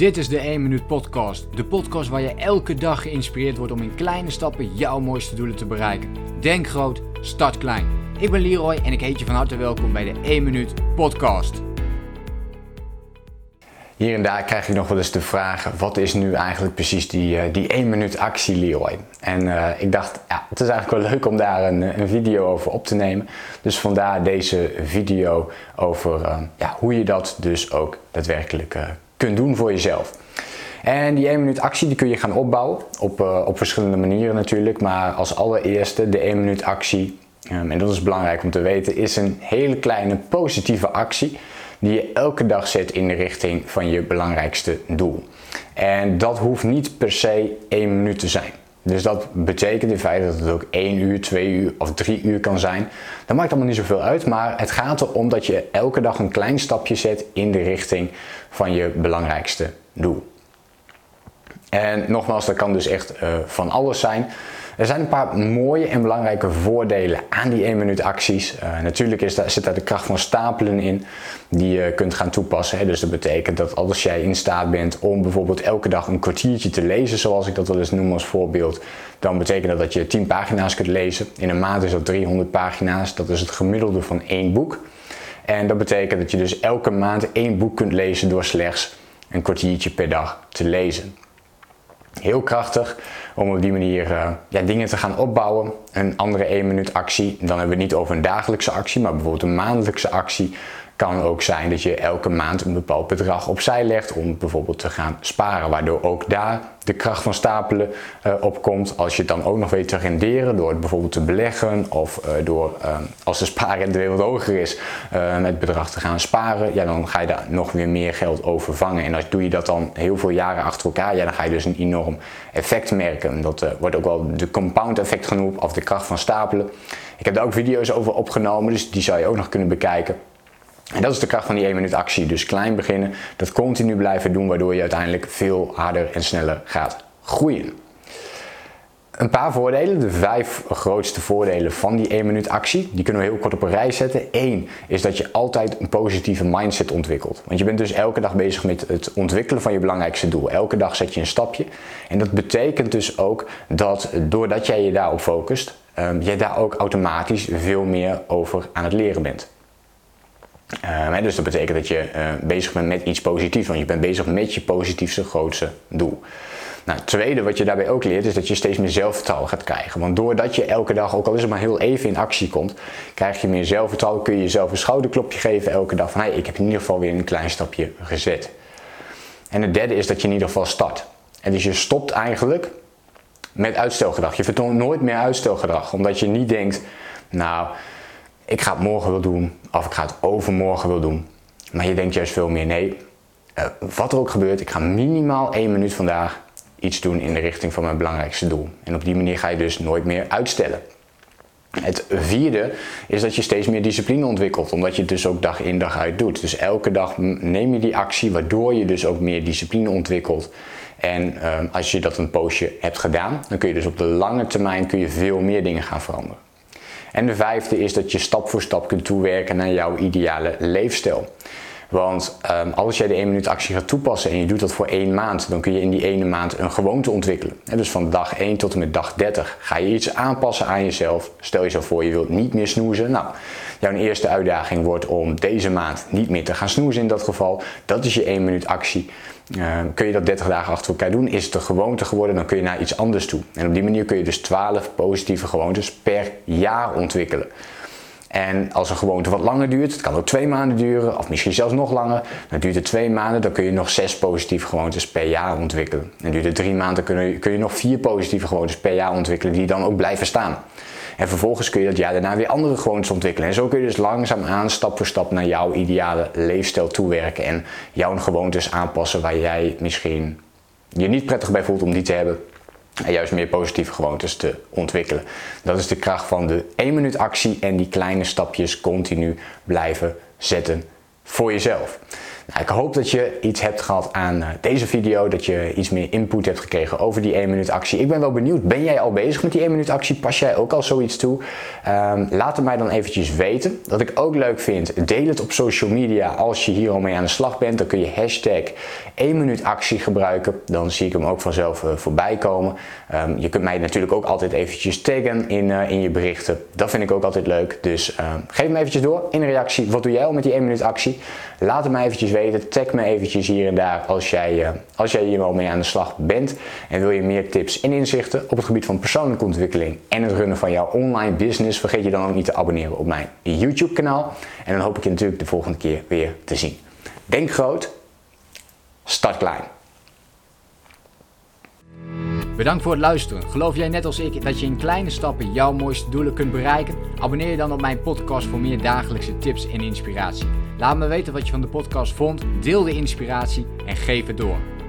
Dit is de 1 Minuut Podcast. De podcast waar je elke dag geïnspireerd wordt om in kleine stappen jouw mooiste doelen te bereiken. Denk groot, start klein. Ik ben Leroy en ik heet je van harte welkom bij de 1 Minuut Podcast. Hier en daar krijg je nog wel eens de vraag: wat is nu eigenlijk precies die, uh, die 1 minuut actie, Leroy? En uh, ik dacht, ja, het is eigenlijk wel leuk om daar een, een, video over op te nemen. Dus vandaar deze video over uh, ja, hoe je dat dus ook daadwerkelijk kunt doen voor jezelf. En die 1 minuut actie die kun je gaan opbouwen op, op verschillende manieren natuurlijk. Maar als allereerste de 1 minuut actie, um, en dat is belangrijk om te weten, is een hele kleine positieve actie die je elke dag zet in de richting van je belangrijkste doel. En dat hoeft niet per se 1 minuut te zijn. Dus dat betekent in feite dat het ook 1 uur, 2 uur of 3 uur kan zijn. Dat maakt allemaal niet zoveel uit, maar het gaat erom dat je elke dag een klein stapje zet in de richting van je belangrijkste doel. En nogmaals, dat kan dus echt uh, van alles zijn. Er zijn een paar mooie en belangrijke voordelen aan die 1 minuut acties. Uh, natuurlijk is daar, zit daar de kracht van stapelen in die je kunt gaan toepassen. Hè. Dus dat betekent dat als jij in staat bent om bijvoorbeeld elke dag een kwartiertje te lezen, zoals ik dat wel eens noem als voorbeeld, dan betekent dat dat je 10 pagina's kunt lezen. In een maand is dat 300 pagina's. Dat is het gemiddelde van één boek. En dat betekent dat je dus elke maand één boek kunt lezen door slechts een kwartiertje per dag te lezen. Heel krachtig om op die manier uh, ja, dingen te gaan opbouwen. Een andere 1 minuut actie, dan hebben we het niet over een dagelijkse actie, maar bijvoorbeeld een maandelijkse actie kan ook zijn dat je elke maand een bepaald bedrag opzij legt om bijvoorbeeld te gaan sparen, waardoor ook daar de kracht van stapelen uh, opkomt. Als je het dan ook nog weet te renderen door het bijvoorbeeld te beleggen of uh, door uh, als de spaarrente weer wat hoger is het bedrag te gaan sparen, ja, dan ga je daar nog weer meer geld over vangen. En als doe je dat dan heel veel jaren achter elkaar, ja, dan ga je dus een enorm effect merken. Dat wordt ook wel de compound effect genoemd of de kracht van stapelen. Ik heb daar ook video's over opgenomen, dus die zou je ook nog kunnen bekijken. En dat is de kracht van die 1 minuut actie. Dus klein beginnen, dat continu blijven doen, waardoor je uiteindelijk veel harder en sneller gaat groeien. Een paar voordelen, de vijf grootste voordelen van die 1 minuut actie, die kunnen we heel kort op een rij zetten. Eén is dat je altijd een positieve mindset ontwikkelt. Want je bent dus elke dag bezig met het ontwikkelen van je belangrijkste doel. Elke dag zet je een stapje. En dat betekent dus ook dat doordat jij je daarop focust, um, je daar ook automatisch veel meer over aan het leren bent. Uh, dus dat betekent dat je uh, bezig bent met iets positiefs, want je bent bezig met je positiefste, grootste doel. Nou, het tweede wat je daarbij ook leert is dat je steeds meer zelfvertrouwen gaat krijgen. Want doordat je elke dag, ook al is het maar heel even in actie komt, krijg je meer zelfvertrouwen, kun je jezelf een schouderklopje geven elke dag van hey, ik heb in ieder geval weer een klein stapje gezet. En het derde is dat je in ieder geval start. En dus je stopt eigenlijk met uitstelgedrag. Je vertoont nooit meer uitstelgedrag, omdat je niet denkt, nou, ik ga het morgen wel doen of ik ga het overmorgen wel doen. Maar je denkt juist veel meer, nee, uh, wat er ook gebeurt, ik ga minimaal één minuut vandaag iets doen in de richting van mijn belangrijkste doel. En op die manier ga je dus nooit meer uitstellen. Het vierde is dat je steeds meer discipline ontwikkelt, omdat je het dus ook dag in dag uit doet. Dus elke dag neem je die actie, waardoor je dus ook meer discipline ontwikkelt. En uh, als je dat een poosje hebt gedaan, dan kun je dus op de lange termijn kun je veel meer dingen gaan veranderen. En de vijfde is dat je stap voor stap kunt toewerken naar jouw ideale leefstijl. Want um, als jij de 1 minuut actie gaat toepassen en je doet dat voor één maand, dan kun je in die ene maand een gewoonte ontwikkelen. En dus van dag 1 tot en met dag 30 ga je iets aanpassen aan jezelf. Stel je zo voor, je wilt niet meer snoezen. Nou, jouw eerste uitdaging wordt om deze maand niet meer te gaan snoezen in dat geval. Dat is je 1 minuut actie. Uh, kun je dat 30 dagen achter elkaar doen, is het een gewoonte geworden, dan kun je naar iets anders toe. En op die manier kun je dus 12 positieve gewoontes per jaar ontwikkelen. En als een gewoonte wat langer duurt, het kan ook twee maanden duren, of misschien zelfs nog langer, dan duurt het twee maanden, dan kun je nog zes positieve gewoontes per jaar ontwikkelen. En duurt het drie maanden, kun je, kun je nog vier positieve gewoontes per jaar ontwikkelen, die dan ook blijven staan. En vervolgens kun je dat jaar daarna weer andere gewoontes ontwikkelen. En zo kun je dus langzaam aan, stap voor stap, naar jouw ideale leefstijl toewerken. En jouw gewoontes aanpassen waar jij misschien je niet prettig bij voelt om die te hebben. En juist meer positieve gewoontes te ontwikkelen. Dat is de kracht van de 1 minuut actie en die kleine stapjes continu blijven zetten voor jezelf. Ik hoop dat je iets hebt gehad aan deze video, dat je iets meer input hebt gekregen over die 1 minuut actie. Ik ben wel benieuwd, ben jij al bezig met die 1 minuut actie? Pas jij ook al zoiets toe? Um, laat het mij dan eventjes weten. Wat ik ook leuk vind, deel het op social media als je hier al mee aan de slag bent. Dan kun je hashtag 1 minuut actie gebruiken. Dan zie ik hem ook vanzelf uh, voorbij komen. Um, je kunt mij natuurlijk ook altijd eventjes taggen in, uh, in je berichten. Dat vind ik ook altijd leuk. Dus uh, geef me eventjes door in reactie. Wat doe jij al met die 1 minuut actie? Laat het mij eventjes weten. Tag me eventjes hier en daar als jij, uh, als jij hier al mee aan de slag bent. En wil je meer tips en inzichten op het gebied van persoonlijke ontwikkeling en het runnen van jouw online business. Vergeet je dan ook niet te abonneren op mijn YouTube kanaal. En dan hoop ik je natuurlijk de volgende keer weer te zien. Denk groot, start klein. Bedankt voor het luisteren. Geloof jij net als ik dat je in kleine stappen jouw mooiste doelen kunt bereiken? Abonneer je dan op mijn podcast voor meer dagelijkse tips en inspiratie. Laat me weten wat je van de podcast vond, deel de inspiratie en geef het door.